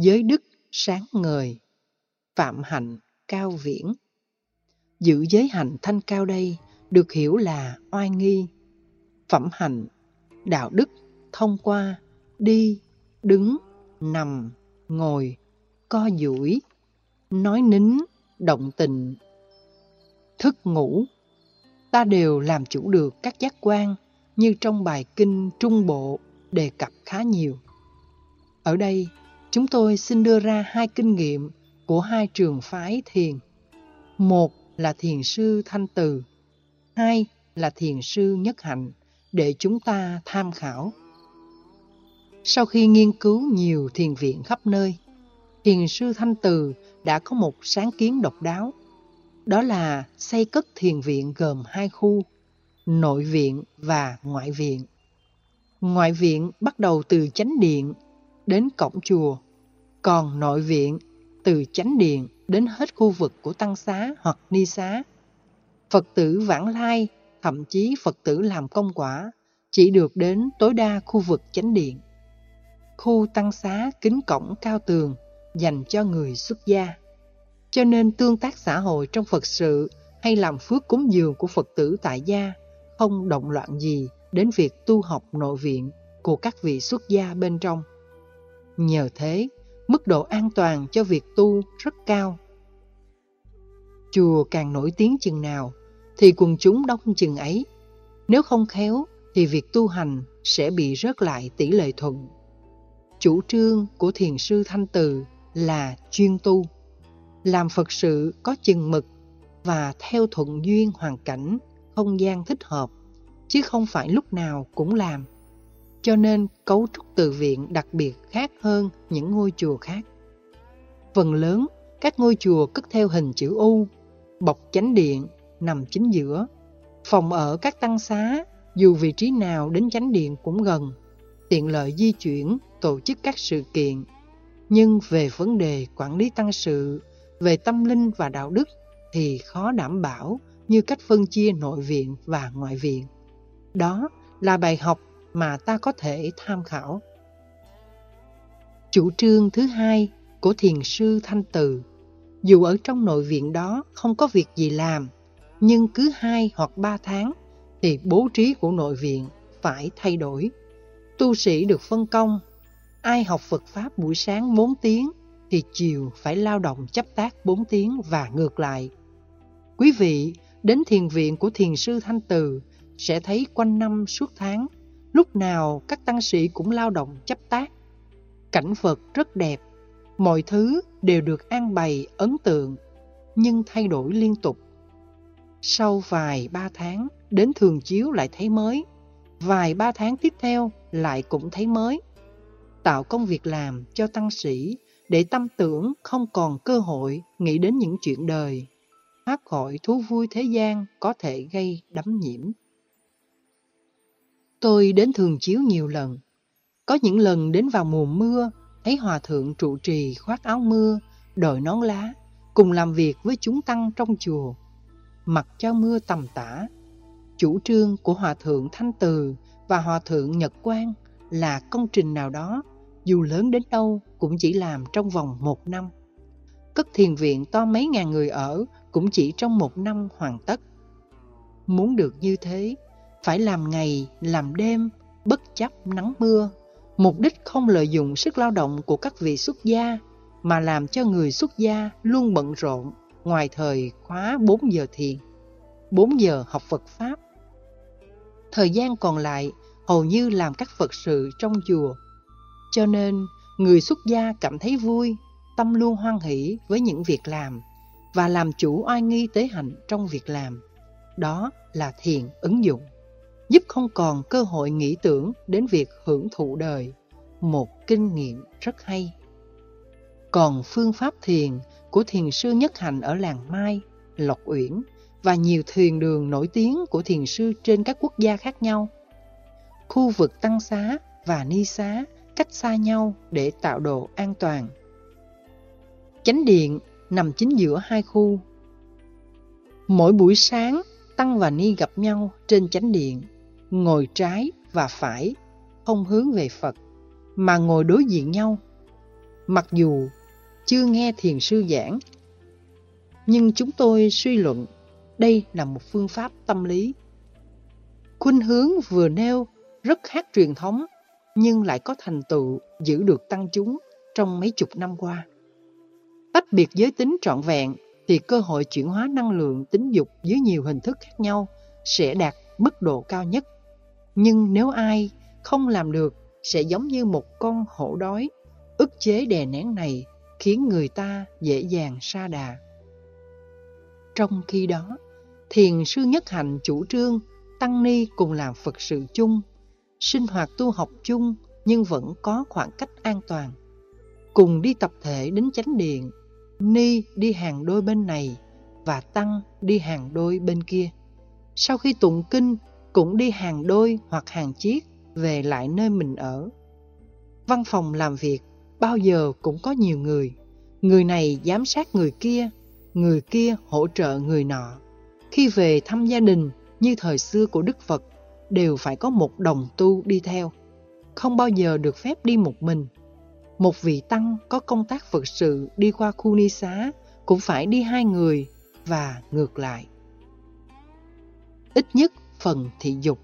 giới đức sáng ngời, phạm hạnh cao viễn. Giữ giới hạnh thanh cao đây được hiểu là oai nghi, phẩm hạnh, đạo đức thông qua đi, đứng, nằm, ngồi, co duỗi, nói nín, động tình, thức ngủ. Ta đều làm chủ được các giác quan như trong bài kinh Trung Bộ đề cập khá nhiều. Ở đây, chúng tôi xin đưa ra hai kinh nghiệm của hai trường phái thiền. Một là thiền sư Thanh Từ, hai là thiền sư Nhất Hạnh để chúng ta tham khảo. Sau khi nghiên cứu nhiều thiền viện khắp nơi, thiền sư Thanh Từ đã có một sáng kiến độc đáo. Đó là xây cất thiền viện gồm hai khu, nội viện và ngoại viện. Ngoại viện bắt đầu từ chánh điện đến cổng chùa, còn nội viện từ chánh điện đến hết khu vực của tăng xá hoặc ni xá. Phật tử vãng lai, thậm chí Phật tử làm công quả, chỉ được đến tối đa khu vực chánh điện. Khu tăng xá kính cổng cao tường dành cho người xuất gia. Cho nên tương tác xã hội trong Phật sự hay làm phước cúng dường của Phật tử tại gia không động loạn gì đến việc tu học nội viện của các vị xuất gia bên trong. Nhờ thế, mức độ an toàn cho việc tu rất cao. Chùa càng nổi tiếng chừng nào, thì quần chúng đông chừng ấy. Nếu không khéo, thì việc tu hành sẽ bị rớt lại tỷ lệ thuận. Chủ trương của thiền sư Thanh Từ là chuyên tu, làm Phật sự có chừng mực và theo thuận duyên hoàn cảnh, không gian thích hợp, chứ không phải lúc nào cũng làm cho nên cấu trúc từ viện đặc biệt khác hơn những ngôi chùa khác. Phần lớn, các ngôi chùa cất theo hình chữ U, bọc chánh điện, nằm chính giữa. Phòng ở các tăng xá, dù vị trí nào đến chánh điện cũng gần, tiện lợi di chuyển, tổ chức các sự kiện. Nhưng về vấn đề quản lý tăng sự, về tâm linh và đạo đức thì khó đảm bảo như cách phân chia nội viện và ngoại viện. Đó là bài học mà ta có thể tham khảo. Chủ trương thứ hai của thiền sư Thanh Từ, dù ở trong nội viện đó không có việc gì làm, nhưng cứ hai hoặc ba tháng thì bố trí của nội viện phải thay đổi. Tu sĩ được phân công, ai học Phật Pháp buổi sáng 4 tiếng thì chiều phải lao động chấp tác 4 tiếng và ngược lại. Quý vị đến thiền viện của thiền sư Thanh Từ sẽ thấy quanh năm suốt tháng Lúc nào các tăng sĩ cũng lao động chấp tác. Cảnh vật rất đẹp, mọi thứ đều được an bày ấn tượng, nhưng thay đổi liên tục. Sau vài ba tháng, đến thường chiếu lại thấy mới. Vài ba tháng tiếp theo lại cũng thấy mới. Tạo công việc làm cho tăng sĩ để tâm tưởng không còn cơ hội nghĩ đến những chuyện đời. Hát gọi thú vui thế gian có thể gây đắm nhiễm. Tôi đến thường chiếu nhiều lần. Có những lần đến vào mùa mưa, thấy hòa thượng trụ trì khoác áo mưa, đội nón lá, cùng làm việc với chúng tăng trong chùa. Mặc cho mưa tầm tã, chủ trương của hòa thượng Thanh Từ và hòa thượng Nhật Quang là công trình nào đó, dù lớn đến đâu cũng chỉ làm trong vòng một năm. Cất thiền viện to mấy ngàn người ở cũng chỉ trong một năm hoàn tất. Muốn được như thế, phải làm ngày, làm đêm, bất chấp nắng mưa. Mục đích không lợi dụng sức lao động của các vị xuất gia, mà làm cho người xuất gia luôn bận rộn ngoài thời khóa 4 giờ thiền, 4 giờ học Phật Pháp. Thời gian còn lại hầu như làm các Phật sự trong chùa. Cho nên, người xuất gia cảm thấy vui, tâm luôn hoan hỷ với những việc làm và làm chủ oai nghi tế hạnh trong việc làm. Đó là thiền ứng dụng giúp không còn cơ hội nghĩ tưởng đến việc hưởng thụ đời. Một kinh nghiệm rất hay. Còn phương pháp thiền của thiền sư Nhất Hạnh ở làng Mai, Lộc Uyển và nhiều thiền đường nổi tiếng của thiền sư trên các quốc gia khác nhau. Khu vực tăng xá và ni xá cách xa nhau để tạo độ an toàn. Chánh điện nằm chính giữa hai khu. Mỗi buổi sáng, tăng và ni gặp nhau trên chánh điện ngồi trái và phải, không hướng về Phật, mà ngồi đối diện nhau. Mặc dù chưa nghe thiền sư giảng, nhưng chúng tôi suy luận đây là một phương pháp tâm lý. Khuynh hướng vừa nêu rất khác truyền thống, nhưng lại có thành tựu giữ được tăng chúng trong mấy chục năm qua. Tách biệt giới tính trọn vẹn thì cơ hội chuyển hóa năng lượng tính dục dưới nhiều hình thức khác nhau sẽ đạt mức độ cao nhất. Nhưng nếu ai không làm được sẽ giống như một con hổ đói, ức chế đè nén này khiến người ta dễ dàng sa đà. Trong khi đó, thiền sư nhất hạnh chủ trương tăng ni cùng làm Phật sự chung, sinh hoạt tu học chung nhưng vẫn có khoảng cách an toàn. Cùng đi tập thể đến chánh điện, ni đi hàng đôi bên này và tăng đi hàng đôi bên kia. Sau khi tụng kinh cũng đi hàng đôi hoặc hàng chiếc về lại nơi mình ở. Văn phòng làm việc bao giờ cũng có nhiều người. Người này giám sát người kia, người kia hỗ trợ người nọ. Khi về thăm gia đình như thời xưa của Đức Phật, đều phải có một đồng tu đi theo. Không bao giờ được phép đi một mình. Một vị tăng có công tác Phật sự đi qua khu ni xá cũng phải đi hai người và ngược lại. Ít nhất phần thị dục,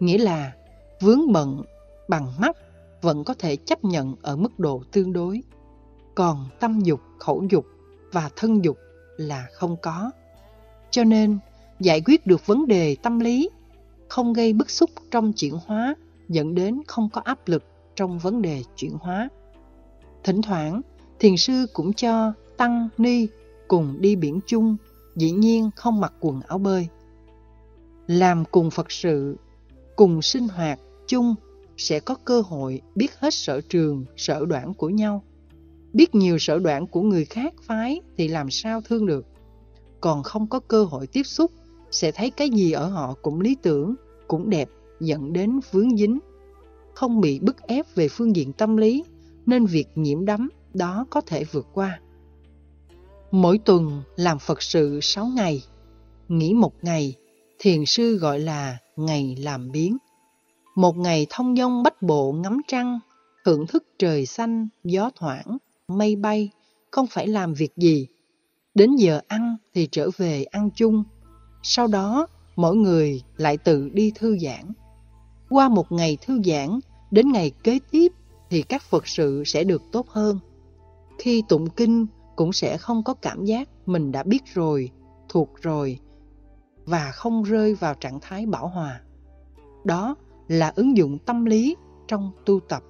nghĩa là vướng bận bằng mắt vẫn có thể chấp nhận ở mức độ tương đối. Còn tâm dục, khẩu dục và thân dục là không có. Cho nên, giải quyết được vấn đề tâm lý, không gây bức xúc trong chuyển hóa, dẫn đến không có áp lực trong vấn đề chuyển hóa. Thỉnh thoảng, thiền sư cũng cho tăng ni cùng đi biển chung, dĩ nhiên không mặc quần áo bơi. Làm cùng Phật sự, cùng sinh hoạt chung sẽ có cơ hội biết hết sở trường, sở đoạn của nhau. Biết nhiều sở đoạn của người khác phái thì làm sao thương được. Còn không có cơ hội tiếp xúc, sẽ thấy cái gì ở họ cũng lý tưởng, cũng đẹp, dẫn đến vướng dính. Không bị bức ép về phương diện tâm lý, nên việc nhiễm đắm đó có thể vượt qua. Mỗi tuần làm Phật sự 6 ngày, nghỉ một ngày, thiền sư gọi là ngày làm biến. Một ngày thông dong bách bộ ngắm trăng, thưởng thức trời xanh, gió thoảng, mây bay, không phải làm việc gì. Đến giờ ăn thì trở về ăn chung. Sau đó, mỗi người lại tự đi thư giãn. Qua một ngày thư giãn, đến ngày kế tiếp thì các Phật sự sẽ được tốt hơn. Khi tụng kinh cũng sẽ không có cảm giác mình đã biết rồi, thuộc rồi và không rơi vào trạng thái bảo hòa. Đó là ứng dụng tâm lý trong tu tập.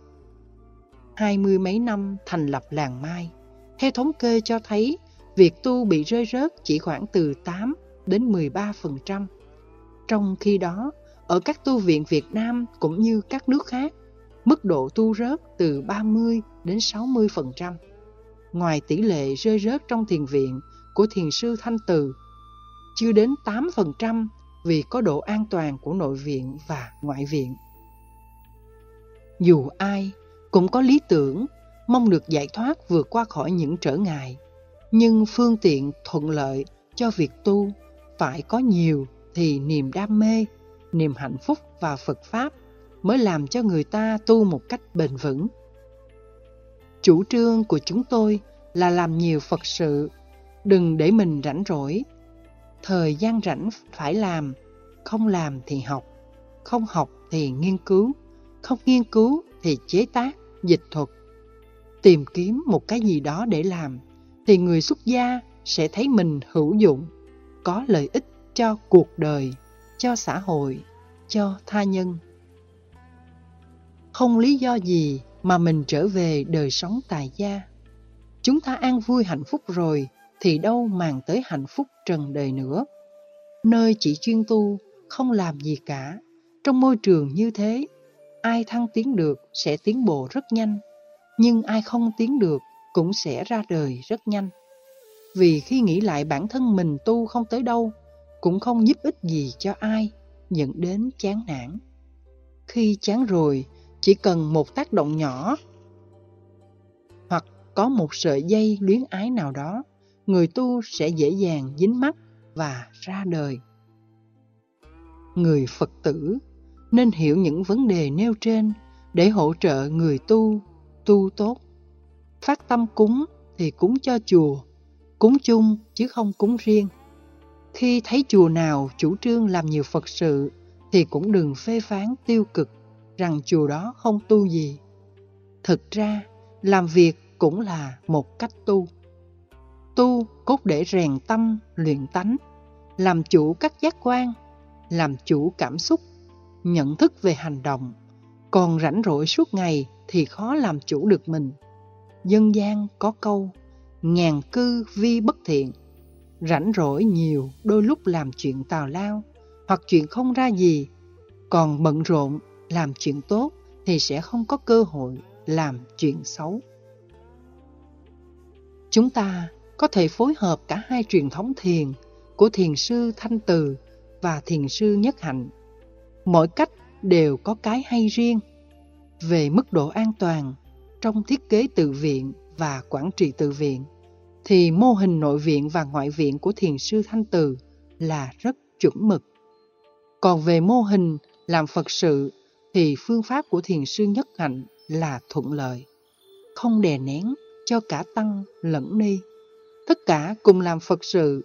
Hai mươi mấy năm thành lập làng Mai, theo thống kê cho thấy việc tu bị rơi rớt chỉ khoảng từ 8 đến 13%. Trong khi đó, ở các tu viện Việt Nam cũng như các nước khác, mức độ tu rớt từ 30 đến 60%. Ngoài tỷ lệ rơi rớt trong thiền viện của thiền sư Thanh Từ, chưa đến 8% vì có độ an toàn của nội viện và ngoại viện. Dù ai cũng có lý tưởng, mong được giải thoát vượt qua khỏi những trở ngại, nhưng phương tiện thuận lợi cho việc tu phải có nhiều thì niềm đam mê, niềm hạnh phúc và Phật Pháp mới làm cho người ta tu một cách bền vững. Chủ trương của chúng tôi là làm nhiều Phật sự, đừng để mình rảnh rỗi. Thời gian rảnh phải làm, không làm thì học, không học thì nghiên cứu, không nghiên cứu thì chế tác, dịch thuật. Tìm kiếm một cái gì đó để làm, thì người xuất gia sẽ thấy mình hữu dụng, có lợi ích cho cuộc đời, cho xã hội, cho tha nhân. Không lý do gì mà mình trở về đời sống tài gia. Chúng ta an vui hạnh phúc rồi thì đâu màng tới hạnh phúc trần đời nữa. Nơi chỉ chuyên tu, không làm gì cả, trong môi trường như thế, ai thăng tiến được sẽ tiến bộ rất nhanh, nhưng ai không tiến được cũng sẽ ra đời rất nhanh. Vì khi nghĩ lại bản thân mình tu không tới đâu, cũng không giúp ích gì cho ai, dẫn đến chán nản. Khi chán rồi, chỉ cần một tác động nhỏ hoặc có một sợi dây luyến ái nào đó, người tu sẽ dễ dàng dính mắt và ra đời. Người Phật tử nên hiểu những vấn đề nêu trên để hỗ trợ người tu, tu tốt. Phát tâm cúng thì cúng cho chùa, cúng chung chứ không cúng riêng. Khi thấy chùa nào chủ trương làm nhiều Phật sự thì cũng đừng phê phán tiêu cực rằng chùa đó không tu gì. Thực ra, làm việc cũng là một cách tu. Tu cốt để rèn tâm, luyện tánh, làm chủ các giác quan, làm chủ cảm xúc, nhận thức về hành động. Còn rảnh rỗi suốt ngày thì khó làm chủ được mình. Dân gian có câu, ngàn cư vi bất thiện. Rảnh rỗi nhiều đôi lúc làm chuyện tào lao hoặc chuyện không ra gì. Còn bận rộn làm chuyện tốt thì sẽ không có cơ hội làm chuyện xấu. Chúng ta có thể phối hợp cả hai truyền thống thiền của thiền sư Thanh Từ và thiền sư Nhất Hạnh. Mỗi cách đều có cái hay riêng. Về mức độ an toàn trong thiết kế tự viện và quản trị tự viện, thì mô hình nội viện và ngoại viện của thiền sư Thanh Từ là rất chuẩn mực. Còn về mô hình làm Phật sự thì phương pháp của thiền sư Nhất Hạnh là thuận lợi, không đè nén cho cả tăng lẫn ni. Tất cả cùng làm Phật sự,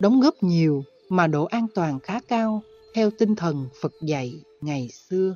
đóng góp nhiều mà độ an toàn khá cao theo tinh thần Phật dạy ngày xưa.